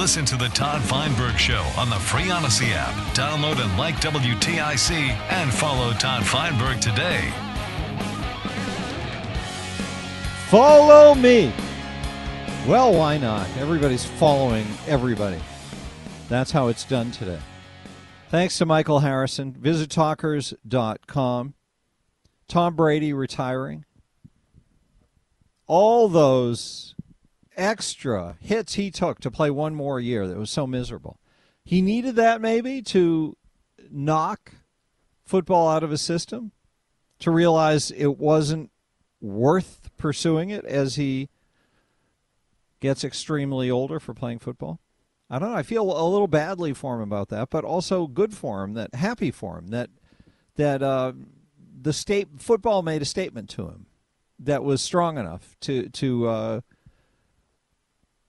Listen to the Todd Feinberg Show on the free Odyssey app. Download and like WTIC and follow Todd Feinberg today. Follow me. Well, why not? Everybody's following everybody. That's how it's done today. Thanks to Michael Harrison. VisitTalkers.com. Tom Brady retiring. All those extra hits he took to play one more year that was so miserable. He needed that maybe to knock football out of his system, to realize it wasn't worth pursuing it as he gets extremely older for playing football. I don't know. I feel a little badly for him about that, but also good for him, that happy for him that that uh, the state football made a statement to him that was strong enough to to uh,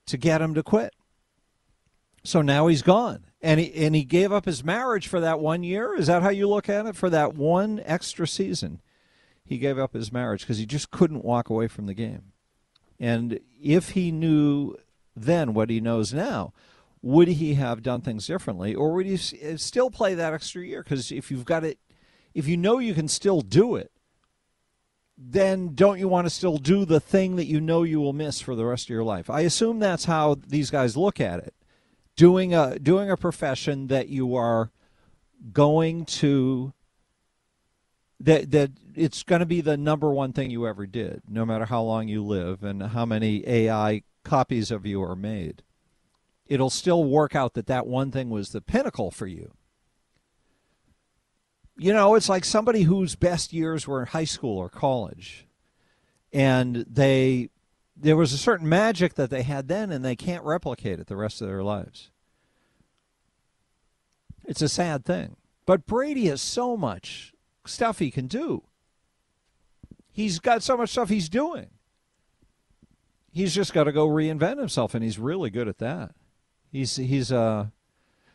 to get him to quit. So now he's gone. And he, and he gave up his marriage for that one year. Is that how you look at it? For that one extra season, he gave up his marriage because he just couldn't walk away from the game. And if he knew then what he knows now, would he have done things differently, or would he eh, still play that extra year? Because if you've got it, if you know you can still do it, then don't you want to still do the thing that you know you will miss for the rest of your life? I assume that's how these guys look at it. Doing a doing a profession that you are going to that that it's going to be the number one thing you ever did, no matter how long you live and how many AI copies of you are made. It'll still work out that that one thing was the pinnacle for you you know, it's like somebody whose best years were in high school or college, and they there was a certain magic that they had then, and they can't replicate it the rest of their lives. It's a sad thing, but Brady has so much stuff he can do. He's got so much stuff he's doing. He's just got to go reinvent himself, and he's really good at that. He's he's uh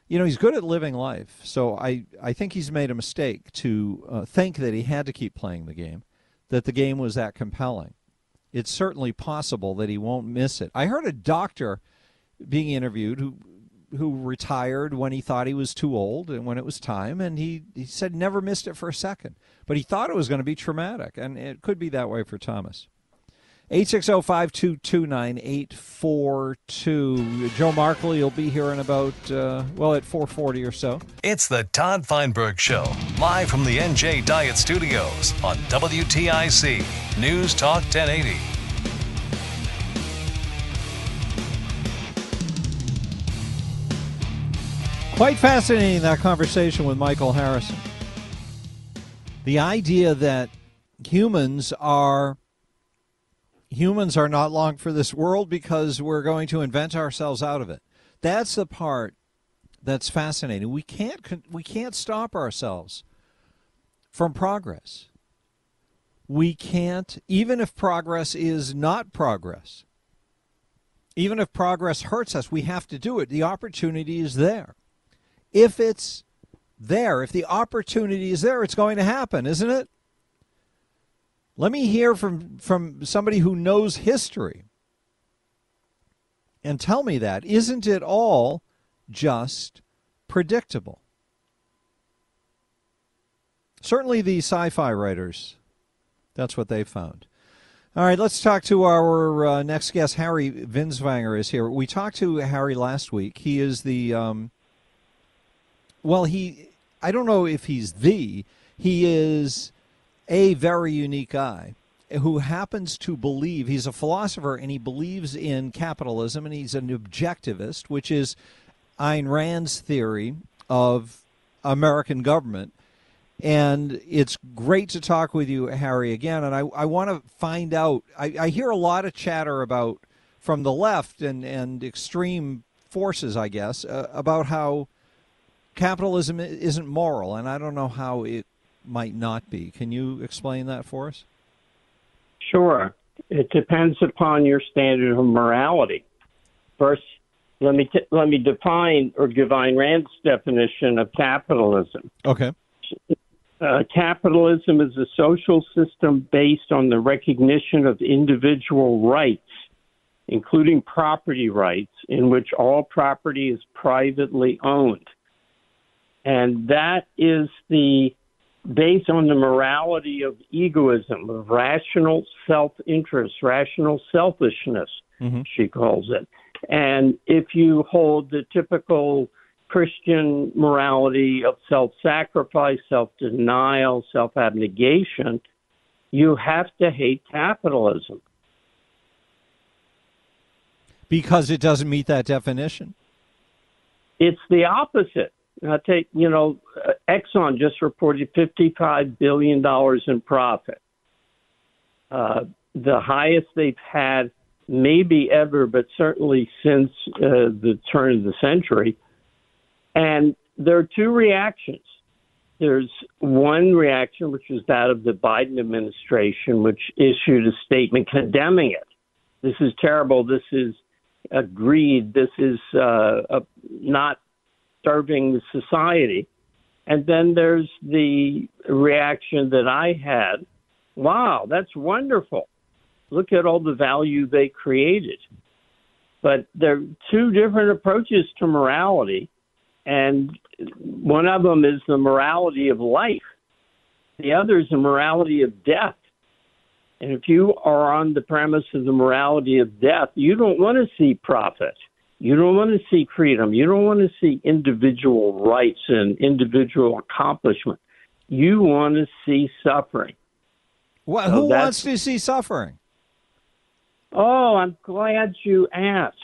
you know, he's good at living life. So I, I think he's made a mistake to uh, think that he had to keep playing the game, that the game was that compelling. It's certainly possible that he won't miss it. I heard a doctor being interviewed who who retired when he thought he was too old and when it was time and he, he said never missed it for a second but he thought it was going to be traumatic and it could be that way for thomas 860-522-9842. Joe Markley will be here in about, uh, well, at 440 or so. It's the Todd Feinberg Show, live from the NJ Diet Studios on WTIC News Talk 1080. Quite fascinating, that conversation with Michael Harrison. The idea that humans are humans are not long for this world because we're going to invent ourselves out of it. That's the part that's fascinating. We can't we can't stop ourselves from progress. We can't even if progress is not progress. Even if progress hurts us, we have to do it. The opportunity is there. If it's there, if the opportunity is there, it's going to happen, isn't it? Let me hear from, from somebody who knows history and tell me that. Isn't it all just predictable? Certainly the sci fi writers, that's what they found. All right, let's talk to our uh, next guest. Harry Binswanger is here. We talked to Harry last week. He is the, um, well, he, I don't know if he's the, he is a very unique guy who happens to believe he's a philosopher and he believes in capitalism and he's an objectivist, which is Ayn Rand's theory of American government. And it's great to talk with you, Harry, again. And I, I want to find out. I, I hear a lot of chatter about from the left and, and extreme forces, I guess, uh, about how capitalism isn't moral. And I don't know how it might not be. Can you explain that for us? Sure. It depends upon your standard of morality. First, let me t- let me define or give Ayn Rand's definition of capitalism. Okay. Uh, capitalism is a social system based on the recognition of individual rights, including property rights, in which all property is privately owned. And that is the based on the morality of egoism, of rational self interest, rational selfishness, mm-hmm. she calls it. And if you hold the typical Christian morality of self sacrifice, self denial, self abnegation, you have to hate capitalism. Because it doesn't meet that definition? It's the opposite. I take, you know, Exxon just reported $55 billion in profit. Uh, the highest they've had maybe ever, but certainly since uh, the turn of the century. And there are two reactions. There's one reaction, which is that of the Biden administration, which issued a statement condemning it. This is terrible. This is a greed. This is uh, a, not serving society. And then there's the reaction that I had wow, that's wonderful. Look at all the value they created. But there are two different approaches to morality, and one of them is the morality of life, the other is the morality of death. And if you are on the premise of the morality of death, you don't want to see profit. You don't want to see freedom. You don't want to see individual rights and individual accomplishment. You want to see suffering. Well, so who wants to see suffering? Oh, I'm glad you asked.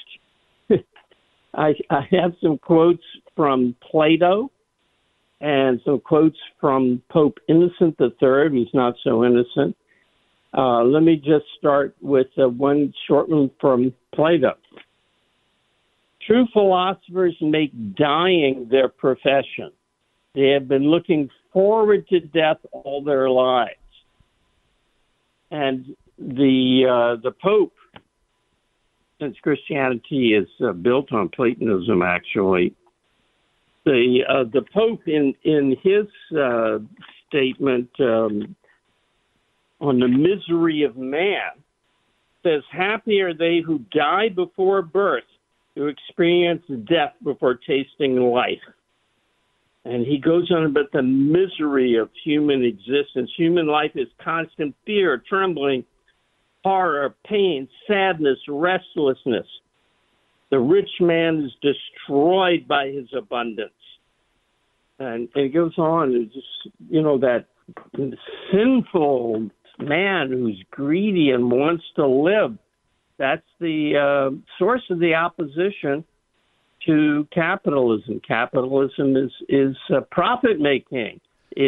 I, I have some quotes from Plato and some quotes from Pope Innocent III, who's not so innocent. Uh, let me just start with uh, one short one from Plato. True philosophers make dying their profession. They have been looking forward to death all their lives. And the uh, the Pope, since Christianity is uh, built on Platonism, actually, the uh, the Pope in in his uh, statement um, on the misery of man says, "Happy are they who die before birth." To experience death before tasting life. And he goes on about the misery of human existence. Human life is constant fear, trembling, horror, pain, sadness, restlessness. The rich man is destroyed by his abundance. And, and it goes on, it's just, you know, that sinful man who's greedy and wants to live that's the uh, source of the opposition to capitalism. Capitalism is is uh, profit making.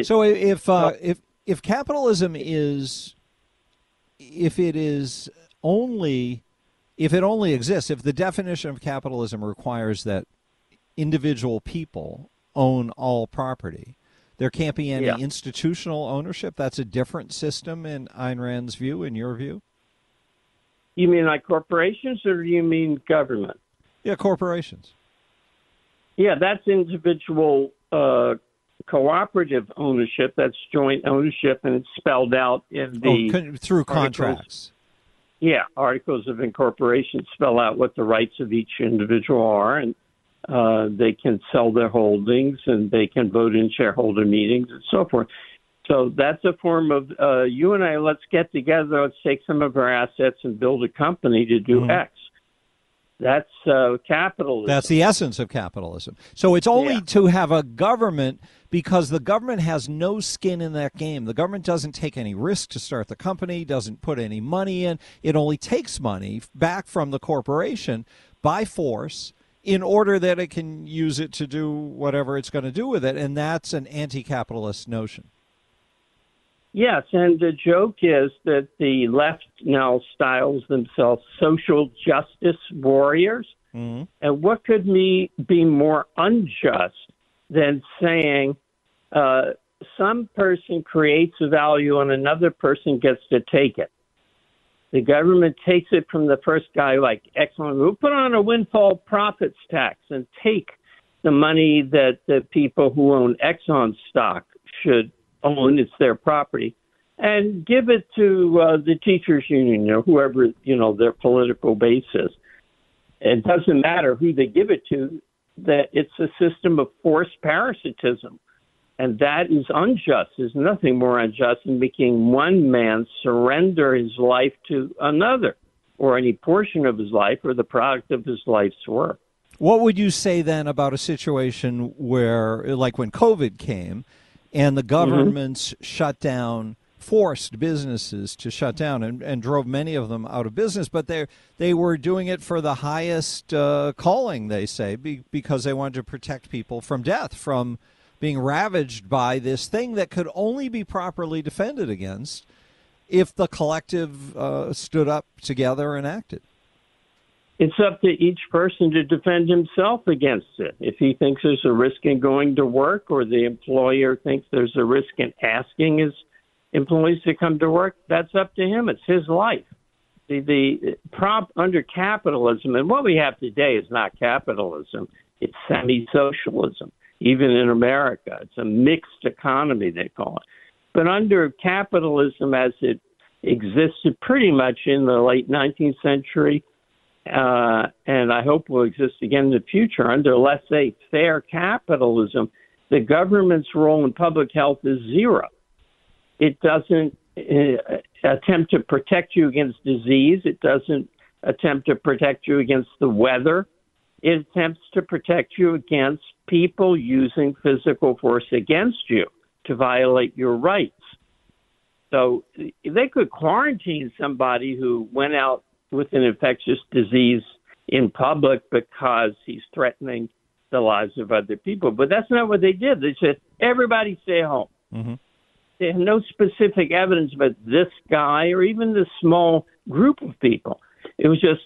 So if uh, if if capitalism is if it is only if it only exists if the definition of capitalism requires that individual people own all property there can't be any yeah. institutional ownership that's a different system in Ayn Rand's view in your view you mean like corporations, or do you mean government? Yeah, corporations. Yeah, that's individual uh, cooperative ownership. That's joint ownership, and it's spelled out in the oh, through contracts. Yeah, articles of incorporation spell out what the rights of each individual are, and uh, they can sell their holdings, and they can vote in shareholder meetings, and so forth. So that's a form of uh, you and I. Let's get together. Let's take some of our assets and build a company to do mm-hmm. X. That's uh, capitalism. That's the essence of capitalism. So it's only yeah. to have a government because the government has no skin in that game. The government doesn't take any risk to start the company, doesn't put any money in. It only takes money back from the corporation by force in order that it can use it to do whatever it's going to do with it. And that's an anti capitalist notion. Yes, and the joke is that the left now styles themselves social justice warriors. Mm-hmm. And what could me be more unjust than saying uh, some person creates a value and another person gets to take it? The government takes it from the first guy, like Exxon. We'll put on a windfall profits tax and take the money that the people who own Exxon stock should own. It's their property, and give it to uh, the teachers union or whoever you know their political base is. It doesn't matter who they give it to. That it's a system of forced parasitism, and that is unjust. There's nothing more unjust than making one man surrender his life to another, or any portion of his life, or the product of his life's work. What would you say then about a situation where, like when COVID came, and the mm-hmm. governments mm-hmm. shut down? forced businesses to shut down and, and drove many of them out of business. But they they were doing it for the highest uh, calling, they say, be, because they wanted to protect people from death, from being ravaged by this thing that could only be properly defended against if the collective uh, stood up together and acted. It's up to each person to defend himself against it. If he thinks there's a risk in going to work, or the employer thinks there's a risk in asking his employees to come to work, that's up to him. It's his life. The, the prop under capitalism, and what we have today is not capitalism, it's semi socialism, even in America. It's a mixed economy, they call it. But under capitalism as it existed pretty much in the late 19th century, uh, and I hope will exist again in the future, under laissez faire capitalism, the government's role in public health is zero. It doesn't uh, attempt to protect you against disease. It doesn't attempt to protect you against the weather. It attempts to protect you against people using physical force against you to violate your rights. So they could quarantine somebody who went out with an infectious disease in public because he's threatening the lives of other people. But that's not what they did. They said, everybody stay home. Mm-hmm they have no specific evidence about this guy or even this small group of people. It was just,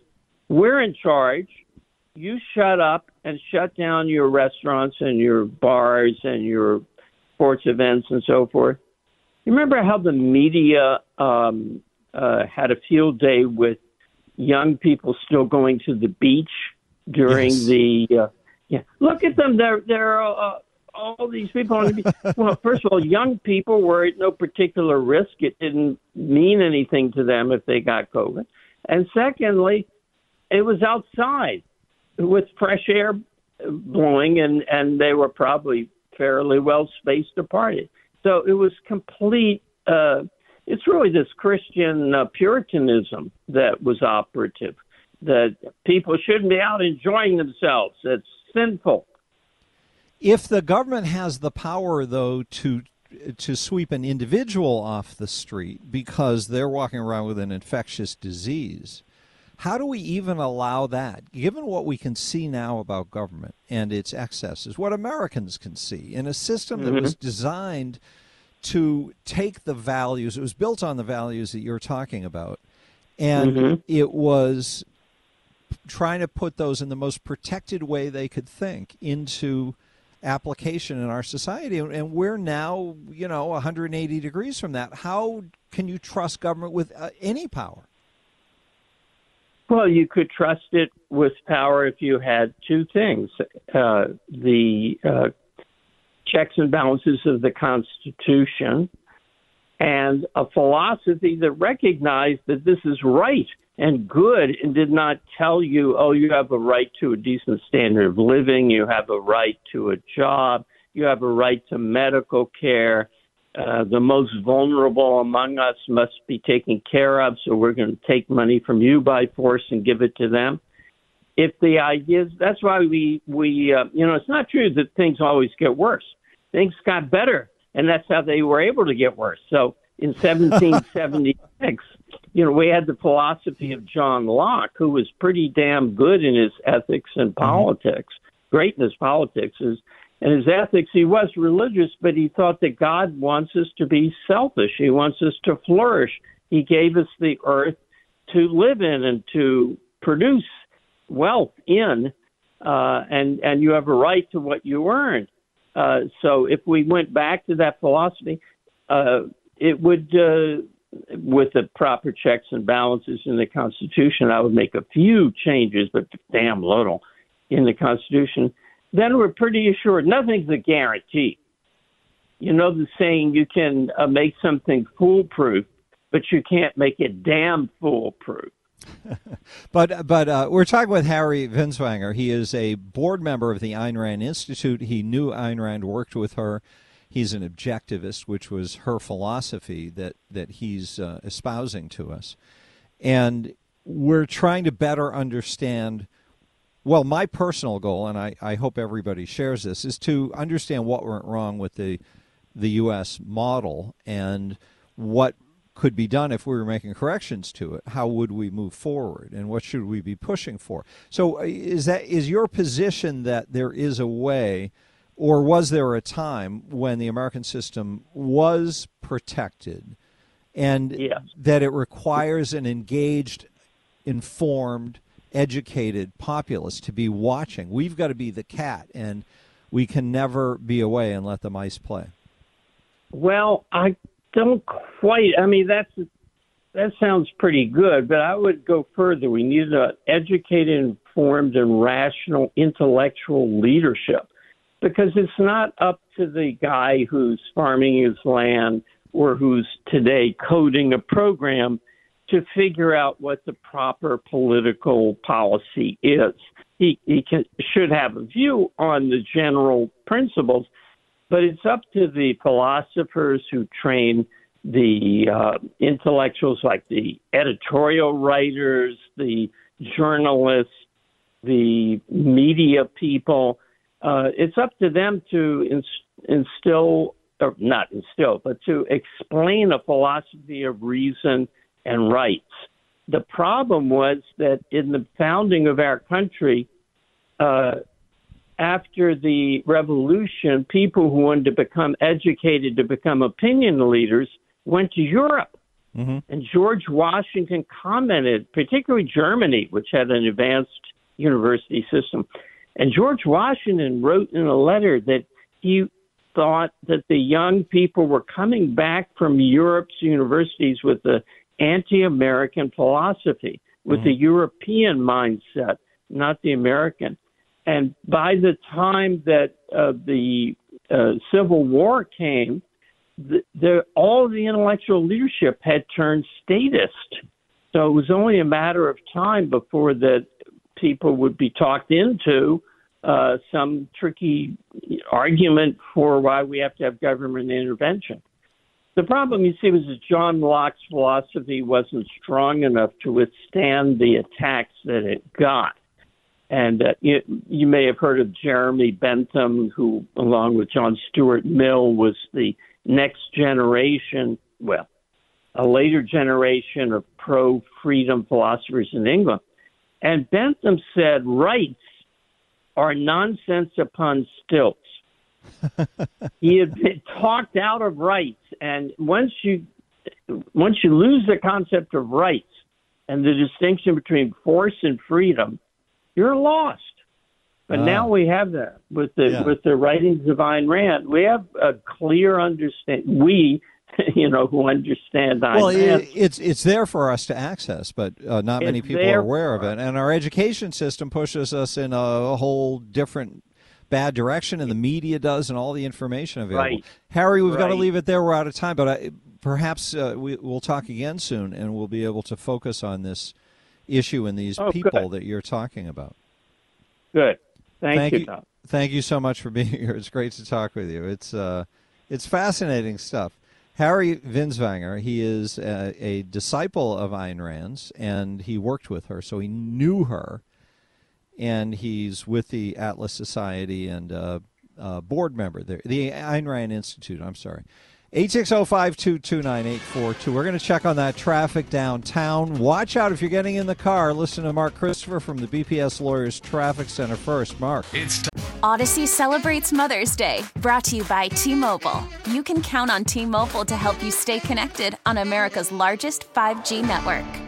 we're in charge. You shut up and shut down your restaurants and your bars and your sports events and so forth. You remember how the media um, uh, had a field day with young people still going to the beach during yes. the uh, yeah. Look at them; they're they're uh, all these people on the beach. well, first of all, young people were at no particular risk. It didn't mean anything to them if they got COVID. And secondly, it was outside with fresh air blowing, and and they were probably fairly well spaced apart. So it was complete. Uh, it's really this Christian uh, Puritanism that was operative. That people shouldn't be out enjoying themselves. It's sinful. If the government has the power, though, to to sweep an individual off the street because they're walking around with an infectious disease, how do we even allow that? Given what we can see now about government and its excesses, what Americans can see in a system that mm-hmm. was designed to take the values, it was built on the values that you're talking about, and mm-hmm. it was trying to put those in the most protected way they could think into application in our society. And we're now you know 180 degrees from that. How can you trust government with uh, any power? Well you could trust it with power if you had two things. Uh, the uh, checks and balances of the constitution and a philosophy that recognized that this is right and good and did not tell you, oh, you have a right to a decent standard of living, you have a right to a job, you have a right to medical care. Uh, the most vulnerable among us must be taken care of, so we're going to take money from you by force and give it to them. If the idea is, that's why we, we uh, you know, it's not true that things always get worse. Things got better, and that's how they were able to get worse. So in 1776, you know, we had the philosophy of John Locke, who was pretty damn good in his ethics and mm-hmm. politics, great in his politics. Is And his ethics, he was religious, but he thought that God wants us to be selfish. He wants us to flourish. He gave us the earth to live in and to produce wealth in, uh, and and you have a right to what you earn. Uh, so if we went back to that philosophy, uh, it would, uh, with the proper checks and balances in the Constitution, I would make a few changes, but damn little in the Constitution. Then we're pretty assured nothing's a guarantee. You know the saying, you can uh, make something foolproof, but you can't make it damn foolproof. but but uh, we're talking with Harry Binswanger. He is a board member of the Ayn Rand Institute. He knew Ayn Rand, worked with her. He's an objectivist, which was her philosophy that that he's uh, espousing to us, and we're trying to better understand. Well, my personal goal, and I, I hope everybody shares this, is to understand what went wrong with the the U.S. model and what could be done if we were making corrections to it. How would we move forward and what should we be pushing for? So uh, is that is your position that there is a way or was there a time when the american system was protected and yes. that it requires an engaged informed educated populace to be watching? We've got to be the cat and we can never be away and let the mice play. Well i don't quite. I mean, that's that sounds pretty good, but I would go further. We need an educated, informed, and rational intellectual leadership because it's not up to the guy who's farming his land or who's today coding a program to figure out what the proper political policy is. He, he can, should have a view on the general principles, but it's up to the philosophers who train the uh, intellectuals like the editorial writers, the journalists, the media people. Uh, it's up to them to ins- instill, or not instill, but to explain a philosophy of reason and rights. The problem was that in the founding of our country, uh, after the revolution, people who wanted to become educated to become opinion leaders went to Europe. Mm-hmm. And George Washington commented, particularly Germany, which had an advanced university system. And George Washington wrote in a letter that he thought that the young people were coming back from Europe's universities with the anti American philosophy, with mm-hmm. the European mindset, not the American. And by the time that uh, the uh, Civil War came, the, the, all the intellectual leadership had turned statist. So it was only a matter of time before that people would be talked into uh, some tricky argument for why we have to have government intervention. The problem, you see, was that John Locke's philosophy wasn't strong enough to withstand the attacks that it got. And uh, you, you may have heard of Jeremy Bentham, who, along with John Stuart Mill, was the next generation, well, a later generation of pro freedom philosophers in England. And Bentham said rights are nonsense upon stilts. he had been talked out of rights, and once you once you lose the concept of rights and the distinction between force and freedom, you're lost. But uh, now we have that with the yeah. with the writings of Ayn Rand. We have a clear understanding. We, you know, who understand Ayn. Well, it's it's there for us to access, but uh, not many people are aware of it. And our education system pushes us in a whole different bad direction, and the media does, and all the information available. Right. Harry, we've right. got to leave it there. We're out of time, but I, perhaps uh, we, will talk again soon, and we'll be able to focus on this issue in these oh, people good. that you're talking about. Good. Thank, thank you, you, Thank you so much for being here. It's great to talk with you. It's uh, it's fascinating stuff. Harry Binswanger, he is a, a, disciple of Ayn Rand's, and he worked with her, so he knew her. And he's with the Atlas Society and uh, uh, board member there, the Ayn Rand Institute. I'm sorry. 860-522-9842. We're going to check on that traffic downtown. Watch out if you're getting in the car. Listen to Mark Christopher from the BPS Lawyers Traffic Center first. Mark. It's t- Odyssey celebrates Mother's Day, brought to you by T Mobile. You can count on T Mobile to help you stay connected on America's largest 5G network.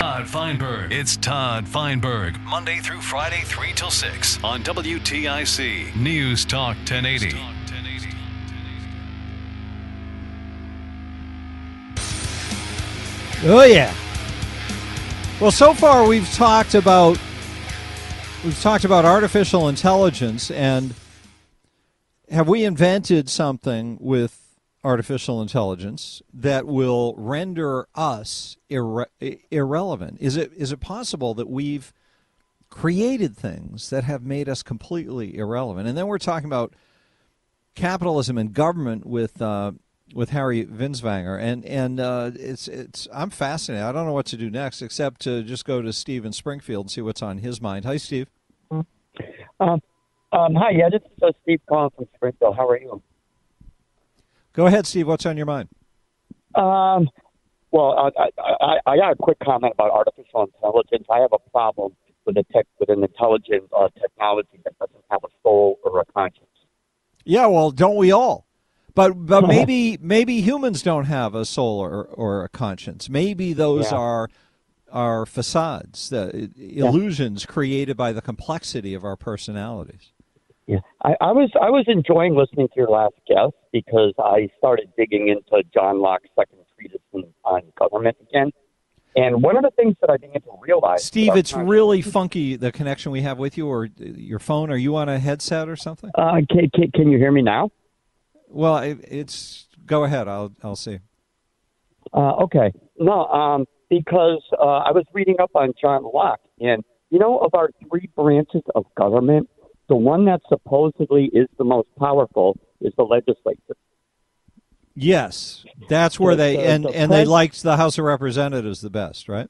Todd Feinberg. It's Todd Feinberg. Monday through Friday, 3 till 6 on WTIC News Talk 1080. Oh yeah. Well, so far we've talked about we've talked about artificial intelligence and have we invented something with artificial intelligence that will render us irre- irrelevant? Is it is it possible that we've created things that have made us completely irrelevant? And then we're talking about capitalism and government with uh, with Harry Binswanger, and and uh, it's it's I'm fascinated. I don't know what to do next except to just go to Steve in Springfield and see what's on his mind. Hi, Steve. Um, um, hi, yeah, this is uh, Steve calling from Springfield. How are you? Go ahead, Steve. What's on your mind? Um, well, I, I, I got a quick comment about artificial intelligence. I have a problem with a tech with an intelligent uh, technology that doesn't have a soul or a conscience. Yeah, well, don't we all? But but maybe maybe humans don't have a soul or, or a conscience. Maybe those Yeah. are are facades, the illusions created by the complexity of our personalities. Yeah, I, I was I was enjoying listening to your last guest because I started digging into John Locke's second treatise on, on government again. And one of the things that I began to realize, Steve, it's really funky the connection we have with you or your phone. Are you on a headset or something? Uh, can, can, can you hear me now? Well, it, it's go ahead. I'll I'll see. Uh, okay. No, um, because uh, I was reading up on John Locke, and you know, of our three branches of government, the one that supposedly is the most powerful is the legislature. Yes, that's where The- they the- and the and they liked the House of Representatives the best, right?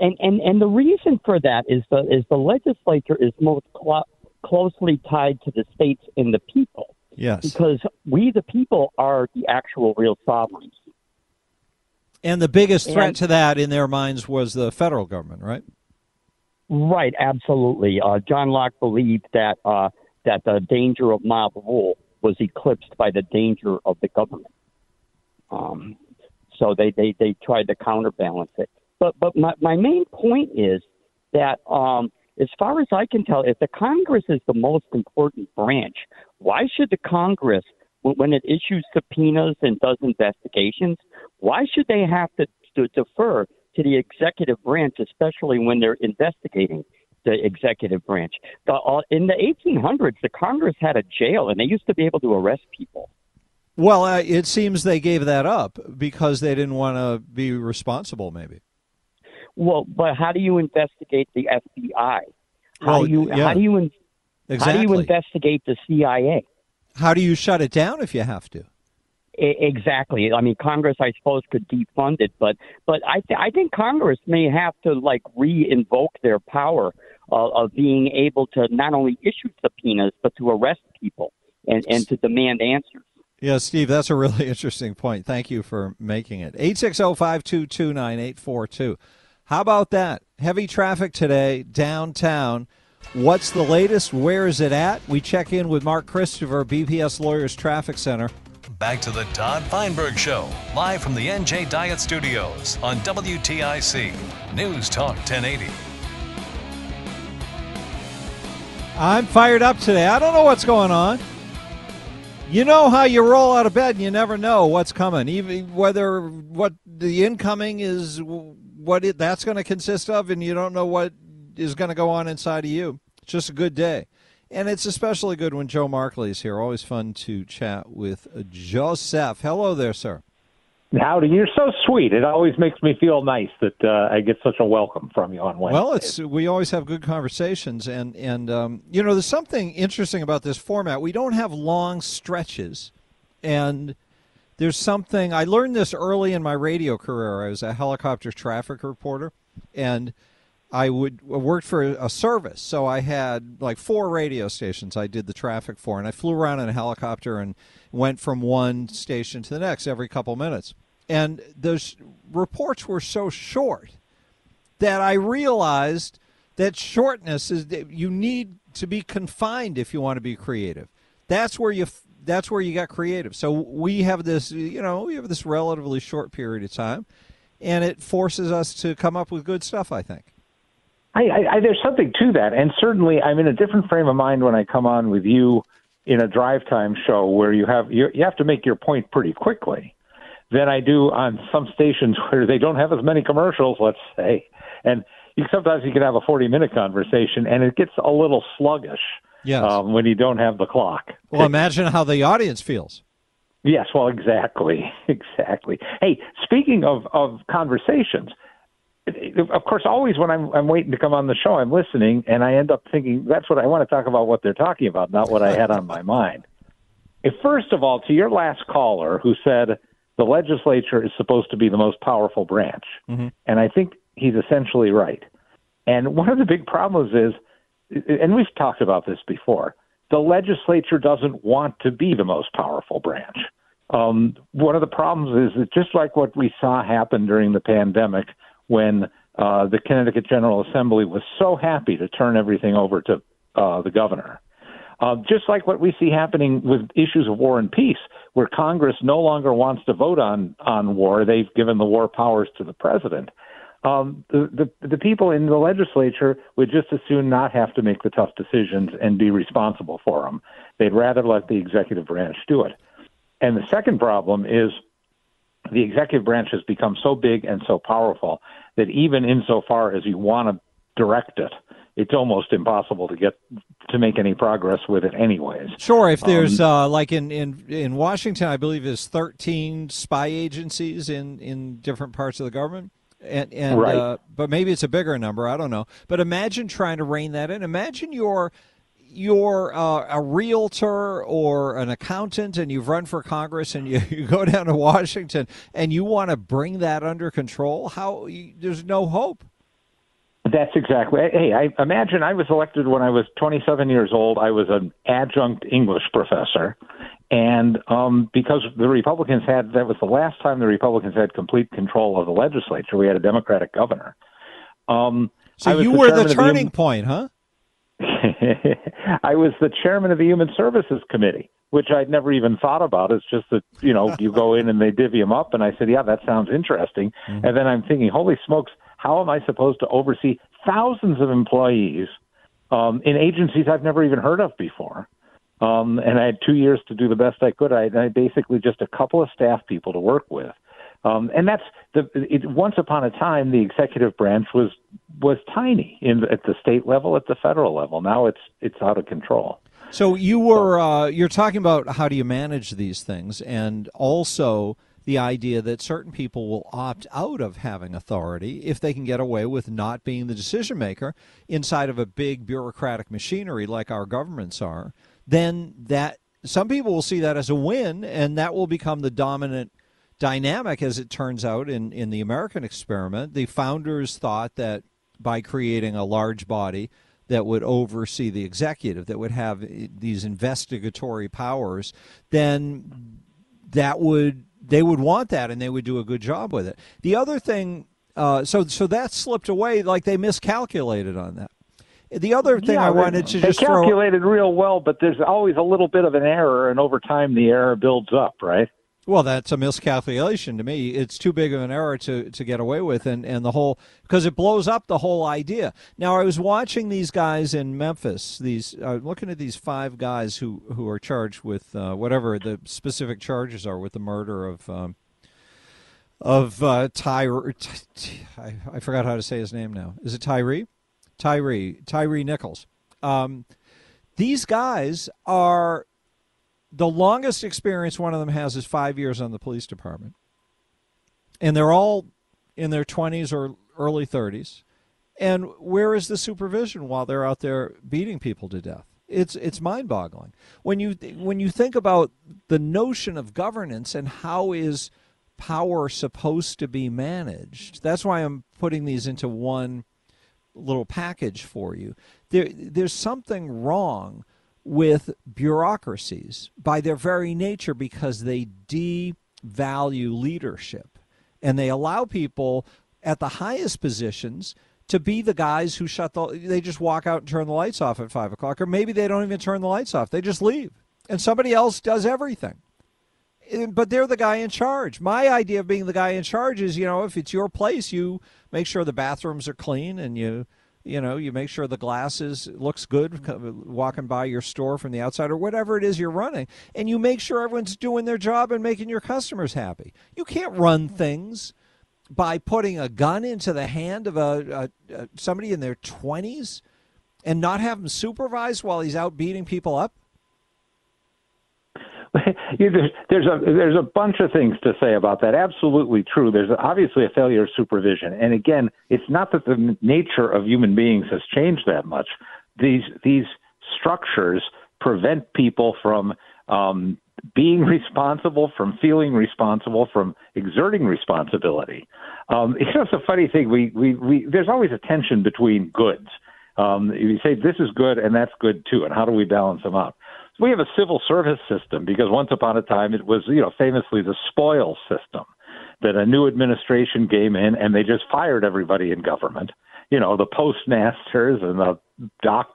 And and and the reason for that is the is the legislature is most clo- closely tied to the states and the people Yes. because we the people are the actual real sovereigns. And the biggest threat And- to that in their minds was the federal government, right? Right, absolutely. Uh, John Locke believed that uh, that the danger of mob rule was eclipsed by the danger of the government. Um, so they, they, they tried to counterbalance it. But but my, my main point is that um, as far as I can tell, if the Congress is the most important branch, why should the Congress, when when it issues subpoenas and does investigations, why should they have to, to defer to the executive branch, especially when they're investigating the executive branch? The, uh, in the 1800s, the Congress had a jail, and they used to be able to arrest people. Well, uh, it seems they gave that up because they didn't want to be responsible. Maybe. Well, but how do you investigate the FBI? How Well, do you yeah. how do you in- Exactly. how do you investigate the CIA? How do you shut it down if you have to? Exactly. I mean, Congress, I suppose, could defund it, but but I th- I think Congress may have to like re-invoke their power uh, of being able to not only issue subpoenas but to arrest people and and to demand answers. Yeah, Steve, that's a really interesting point. Thank you for making it. 860-522-9842. How about that? Heavy traffic today downtown. What's the latest? Where is it at? We check in with Mark Christopher, BPS Lawyers Traffic Center. Back to the Todd Feinberg Show, live from the NJ Diet Studios on WTIC News Talk 1080. I'm fired up today. I don't know what's going on. You know how you roll out of bed and you never know what's coming, even whether what the incoming is what it, that's going to consist of, and you don't know what is going to go on inside of you. It's just a good day. And it's especially good when Joe Markley is here. Always fun to chat with Joseph. Hello there, sir. Howdy, you're so sweet. It always makes me feel nice that uh, I get such a welcome from you on Wednesday. Well, it's we always have good conversations, and and um, you know, there's something interesting about this format. We don't have long stretches, and there's something I learned this early in my radio career. I was a helicopter traffic reporter, and I would worked for a service, so I had like four radio stations I did the traffic for, and I flew around in a helicopter and went from one station to the next every couple minutes. And those reports were so short that I realized that shortness is you need to be confined if you want to be creative. That's where you that's where you got creative. So we have this, you know, we have this relatively short period of time, and it forces us to come up with good stuff. I think. I, I, I, there's something to that, and certainly I'm in a different frame of mind when I come on with you in a drive time show where you have you, you have to make your point pretty quickly than I do on some stations where they don't have as many commercials, let's say, and you, sometimes you can have a 40 minute conversation and it gets a little sluggish yes. um, when you don't have the clock. Well, imagine how the audience feels. Yes, well, exactly, exactly. Hey, speaking of of conversations, of course, always when I'm I'm waiting to come on the show, I'm listening, and I end up thinking that's what I want to talk about. What they're talking about, not what I had on my mind. If, first of all, to your last caller who said the legislature is supposed to be the most powerful branch, mm-hmm. and I think he's essentially right. And one of the big problems is, and we've talked about this before, the legislature doesn't want to be the most powerful branch. Um, one of the problems is that just like what we saw happen during the pandemic when uh, the Connecticut General Assembly was so happy to turn everything over to uh, the governor. Uh, just like what we see happening with issues of war and peace, where Congress no longer wants to vote on on war, they've given the war powers to the president. Um, the, the the people in the legislature would just as soon not have to make the tough decisions and be responsible for them. They'd rather let the executive branch do it. And the second problem is the executive branch has become so big and so powerful that even insofar as you want to direct it, it's almost impossible to get to make any progress with it anyways. Sure, if there's um, uh, like in, in in Washington, I believe there's 13 spy agencies in in different parts of the government. And, and right. uh, but maybe it's a bigger number. I don't know. But imagine trying to rein that in. Imagine you're you're uh, a realtor or an accountant and you've run for Congress and you, you go down to Washington and you want to bring that under control, how you, there's no hope. That's exactly. Hey, I imagine I was elected when I was 27 years old. I was an adjunct English professor, and um, because the Republicans had that was the last time the Republicans had complete control of the legislature. We had a Democratic governor. Um, so you were the turning the, point, huh? I was the chairman of the Human Services Committee, which I'd never even thought about. It's just that, you know, you go in and they divvy them up. And I said, yeah, that sounds interesting. Mm-hmm. And then I'm thinking, holy smokes, how am I supposed to oversee thousands of employees um, in agencies I've never even heard of before? Um, and I had two years to do the best I could. I, I basically just a couple of staff people to work with. Um, and that's the it, once upon a time the executive branch was was tiny in at the state level, at the federal level. Now it's it's out of control. So you were uh, you're talking about how do you manage these things, and also the idea that certain people will opt out of having authority if they can get away with not being the decision maker inside of a big bureaucratic machinery like our governments are. Then that some people will see that as a win, and that will become the dominant dynamic as it turns out in, in the American experiment. The founders thought that by creating a large body that would oversee the executive, that would have these investigatory powers, then that would they would want that and they would do a good job with it. The other thing, uh, so so that slipped away, like they miscalculated on that. The other thing yeah, I wanted to just calculated throw... real well, but there's always a little bit of an error, and over time the error builds up, right? Well, that's a miscalculation to me. It's too big of an error to, to get away with, and, and the whole because it blows up the whole idea. Now, I was watching these guys in Memphis. These uh, looking at these five guys who who are charged with uh, whatever the specific charges are with the murder of um, of uh, Tyree. I, I forgot how to say his name now. Is it Tyree? Tyree Tyree Nichols. Um, these guys are the longest experience one of them has is five years on the police department. and they're all in their 20s or early 30s. And where is the supervision while they're out there beating people to death? It's it's mind-boggling when you when you think about the notion of governance and how is power supposed to be managed. That's why I'm putting these into one little package for you. There, there's something wrong with bureaucracies by their very nature because they devalue leadership. And they allow people at the highest positions to be the guys who shut the they just walk out and turn the lights off at five o'clock. Or maybe they don't even turn the lights off. They just leave. And somebody else does everything. But they're the guy in charge. My idea of being the guy in charge is you know if it's your place you make sure the bathrooms are clean and you you know you make sure the glasses looks good walking by your store from the outside or whatever it is you're running and you make sure everyone's doing their job and making your customers happy. You can't run mm-hmm. things by putting a gun into the hand of a, a, a somebody in their 20s and not have him supervised while he's out beating people up there's, there's a there's a bunch of things to say about that. Absolutely true. There's obviously a failure of supervision, and again, it's not that the nature of human beings has changed that much. These these structures prevent people from um, being responsible, from feeling responsible, from exerting responsibility. Um, you know, it's a funny thing. We, we, we there's always a tension between goods. Um, you say this is good and that's good too, and how do we balance them out? We have a civil service system because once upon a time it was, you know, famously the spoil system that a new administration came in and they just fired everybody in government. You know, the postmasters and the dock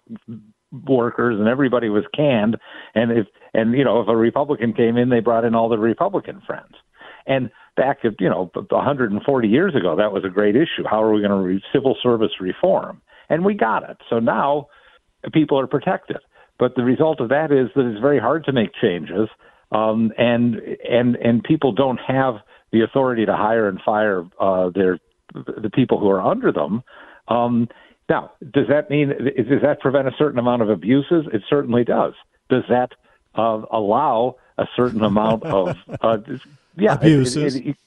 workers and everybody was canned. And if and you know if a republican came in they brought in all the republican friends. And back at you know 140 years ago that was a great issue. How are we going to re- civil service reform? And we got it. So now people are protected but the result of that is that it's very hard to make changes, um, and and and people don't have the authority to hire and fire uh, their the people who are under them. Um, now, does that mean does that prevent a certain amount of abuses? It certainly does. Does that uh, allow a certain amount of uh, yeah abuses? It, it,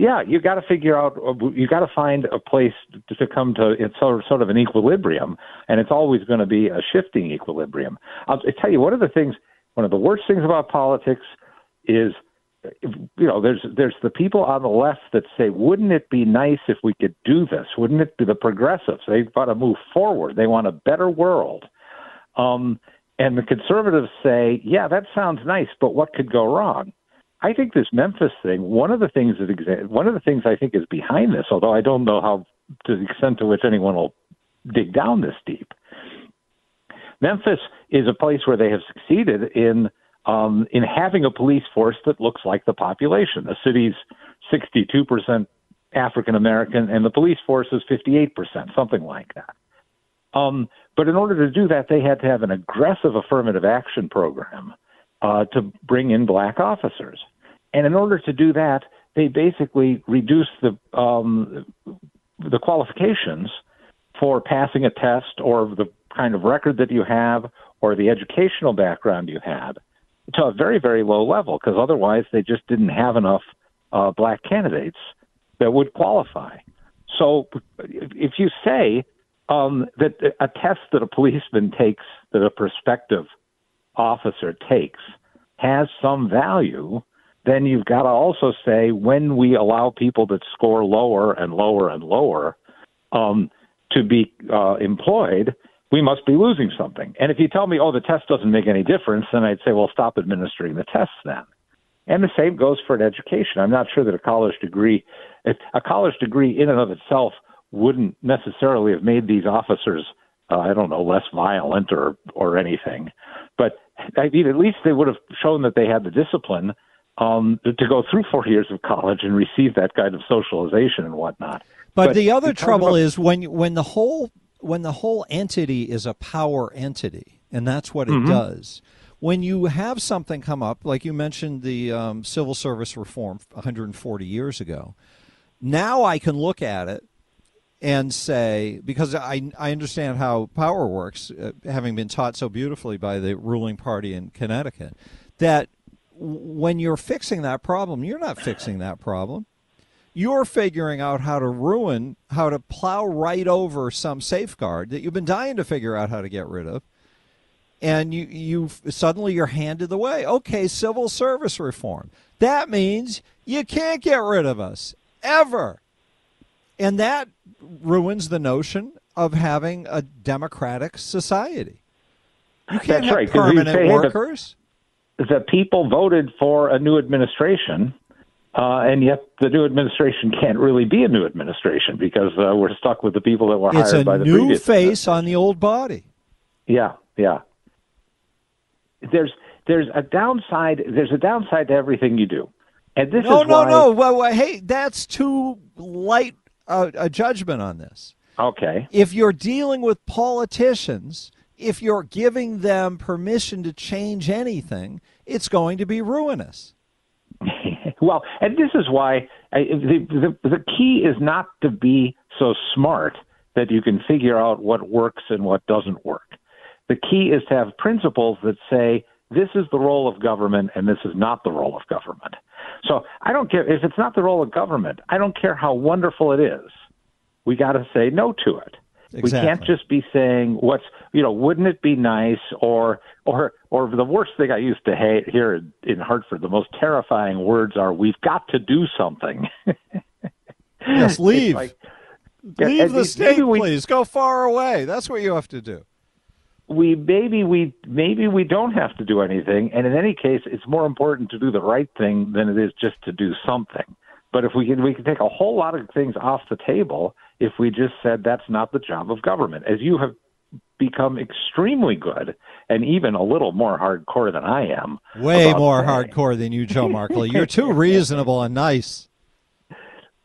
yeah, you got to figure out. You got to find a place to, come to it's sort of, an equilibrium, and it's always going to be a shifting equilibrium. I'll tell you one of the things. One of the worst things about politics is, you know, there's there's the people on the left that say, wouldn't it be nice if we could do this? Wouldn't it be the progressives? They want to move forward. They want a better world. Um, and the conservatives say, yeah, that sounds nice, but what could go wrong? I think this Memphis thing, one of the things that exa- one of the things I think is behind this, although I don't know how to the extent to which anyone will dig down this deep. Memphis is a place where they have succeeded in um, in having a police force that looks like the population. The city's 62 percent African American, and the police force is 58 percent, something like that. Um, but in order to do that, they had to have an aggressive affirmative action program uh, to bring in black officers. And in order to do that, they basically reduced the um, the qualifications for passing a test or the kind of record that you have or the educational background you had to a very very low level because otherwise they just didn't have enough uh, black candidates that would qualify. So if you say um, that a test that a policeman takes that a prospective officer takes has some value, then you've got to also say when we allow people that score lower and lower and lower um, to be uh, employed, we must be losing something. And if you tell me, oh, the test doesn't make any difference, then I'd say, well, stop administering the tests then. And the same goes for an education. I'm not sure that a college degree, a college degree in and of itself, wouldn't necessarily have made these officers, uh, I don't know, less violent or or anything. But I mean, at least they would have shown that they had the discipline um, to go through four years of college and receive that kind of socialization and whatnot. But, but the other trouble is when when the whole when the whole entity is a power entity, and that's what it mm-hmm. does. When you have something come up, like you mentioned the um, civil service reform 140 years ago, now I can look at it and say because I I understand how power works, uh, having been taught so beautifully by the ruling party in Connecticut, that when you're fixing that problem, you're not fixing that problem. You're figuring out how to ruin, how to plow right over some safeguard that you've been dying to figure out how to get rid of. And you, you suddenly you're handed the way. Okay, civil service reform. That means you can't get rid of us ever. And that ruins the notion of having a democratic society. You can't That's have right, permanent say, hey, the- people voted for a new administration, uh, and yet the new administration can't really be a new administration because uh, we're stuck with the people that were It's hired by the It's a new previous. face on the old body. Yeah, yeah. There's there's a downside. There's a downside to everything you do, and this No, is no, why, no. Well, well, hey, that's too light a, a judgment on this. Okay. If you're dealing with politicians, if you're giving them permission to change anything, it's going to be ruinous. well, and this is why I, the, the the key is not to be so smart that you can figure out what works and what doesn't work. The key is to have principles that say this is the role of government and this is not the role of government. So I don't care if it's not the role of government. I don't care how wonderful it is. We got to say no to it. We can't just be saying what's you know wouldn't it be nice or or or the worst thing I used to hate here in, Hartford the most terrifying words are we've got to do something. Yes, leave. like- leave and the maybe state, we- please. Go far away. That's what you have to do. we maybe we maybe we don't have to do anything and in any case it's more important to do the right thing than it is just to do something but if we can we can take a whole lot of things off the table if we just said that's not the job of government as you have become extremely good and even a little more hardcore than I am Way more saying- hardcore than you, Joe Markley. You're too reasonable and nice.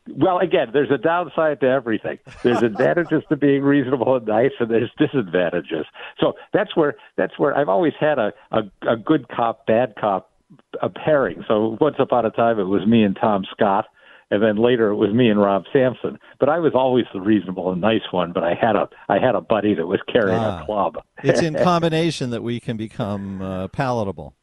Well, again, there's a downside to everything. There's advantages to being reasonable and nice, and there's disadvantages. So that's where that's where I've always had a a, a good cop, bad cop a pairing. So once upon a time, it was me and Tom Scott, and then later it was me and Rob Sampson. But I was always the reasonable and nice one. But I had a I had a buddy that was carrying Ah. a club. It's in combination that we can become uh, palatable.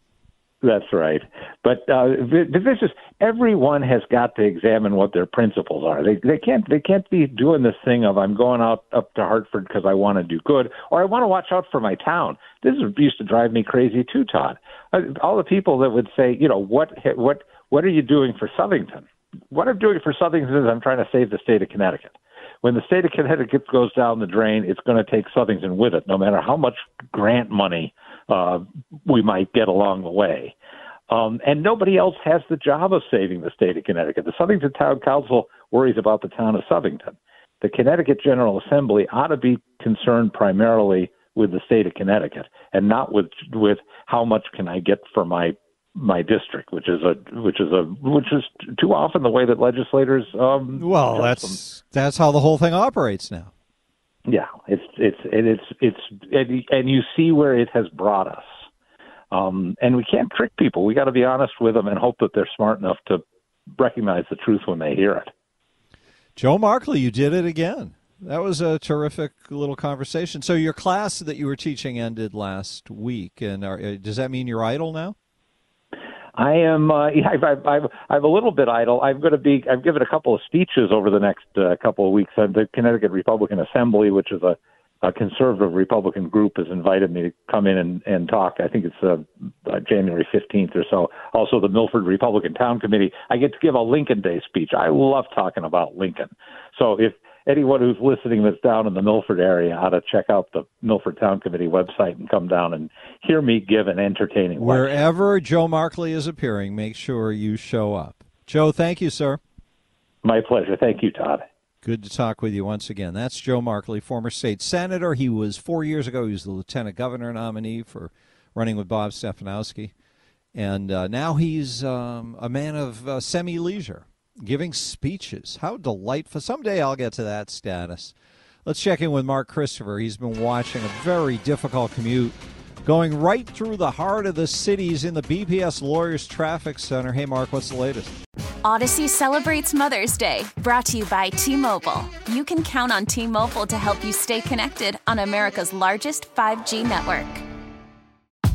That's right. But uh, th- this is everyone has got to examine what their principles are. They they can't they can't be doing this thing of I'm going out up to Hartford because I want to do good or I want to watch out for my town. This is, used to drive me crazy too, Todd. Uh, all the people that would say, you know, what what what are you doing for Southington? What I'm doing for Southington is I'm trying to save the state of Connecticut. When the state of Connecticut goes down the drain, it's going to take Southington with it, no matter how much grant money uh, we might get along the way. Um, and nobody else has the job of saving the state of Connecticut. The Southington Town Council worries about the town of Southington. The Connecticut General Assembly ought to be concerned primarily with the state of Connecticut and not with with how much can I get for my my district, which is a which is a which is too often the way that legislators. Um, Well, that's that's how the whole thing operates now. yeah, it's it's and it's it's and, and you see where it has brought us. Um, and we can't trick people. We got to be honest with them and hope that they're smart enough to recognize the truth when they hear it. Joe Markley, you did it again. That was a terrific little conversation. So your class that you were teaching ended last week, and are, uh, does that mean you're idle now? I am. Uh, I've, I've, I've, I'm a little bit idle. I'm going to be. I've given a couple of speeches over the next uh, couple of weeks at the Connecticut Republican Assembly, which is a, a conservative Republican group, has invited me to come in and, and talk. I think it's uh, uh, January 15th or so. Also, the Milford Republican Town Committee. I get to give a Lincoln Day speech. I love talking about Lincoln. So if anyone who's listening that's down in the Milford area ought to check out the Milford Town Committee website and come down and hear me give an entertaining lecture. Wherever Joe Markley is appearing, make sure you show up. Joe, thank you, sir. My pleasure. Thank you, Todd. Good to talk with you once again. That's Joe Markley, former state senator. He was four years ago. He was the lieutenant governor nominee for running with Bob Stefanowski, and uh, now he's um, a man of uh, semi leisure, giving speeches. How delightful! Someday I'll get to that status. Let's check in with Mark Christopher. He's been watching a very difficult commute, going right through the heart of the cities in the BPS Lawyers Traffic Center. Hey, Mark, what's the latest? Audacy celebrates Mother's Day, brought to you by T Mobile. You can count on T Mobile to help you stay connected on America's largest 5G network.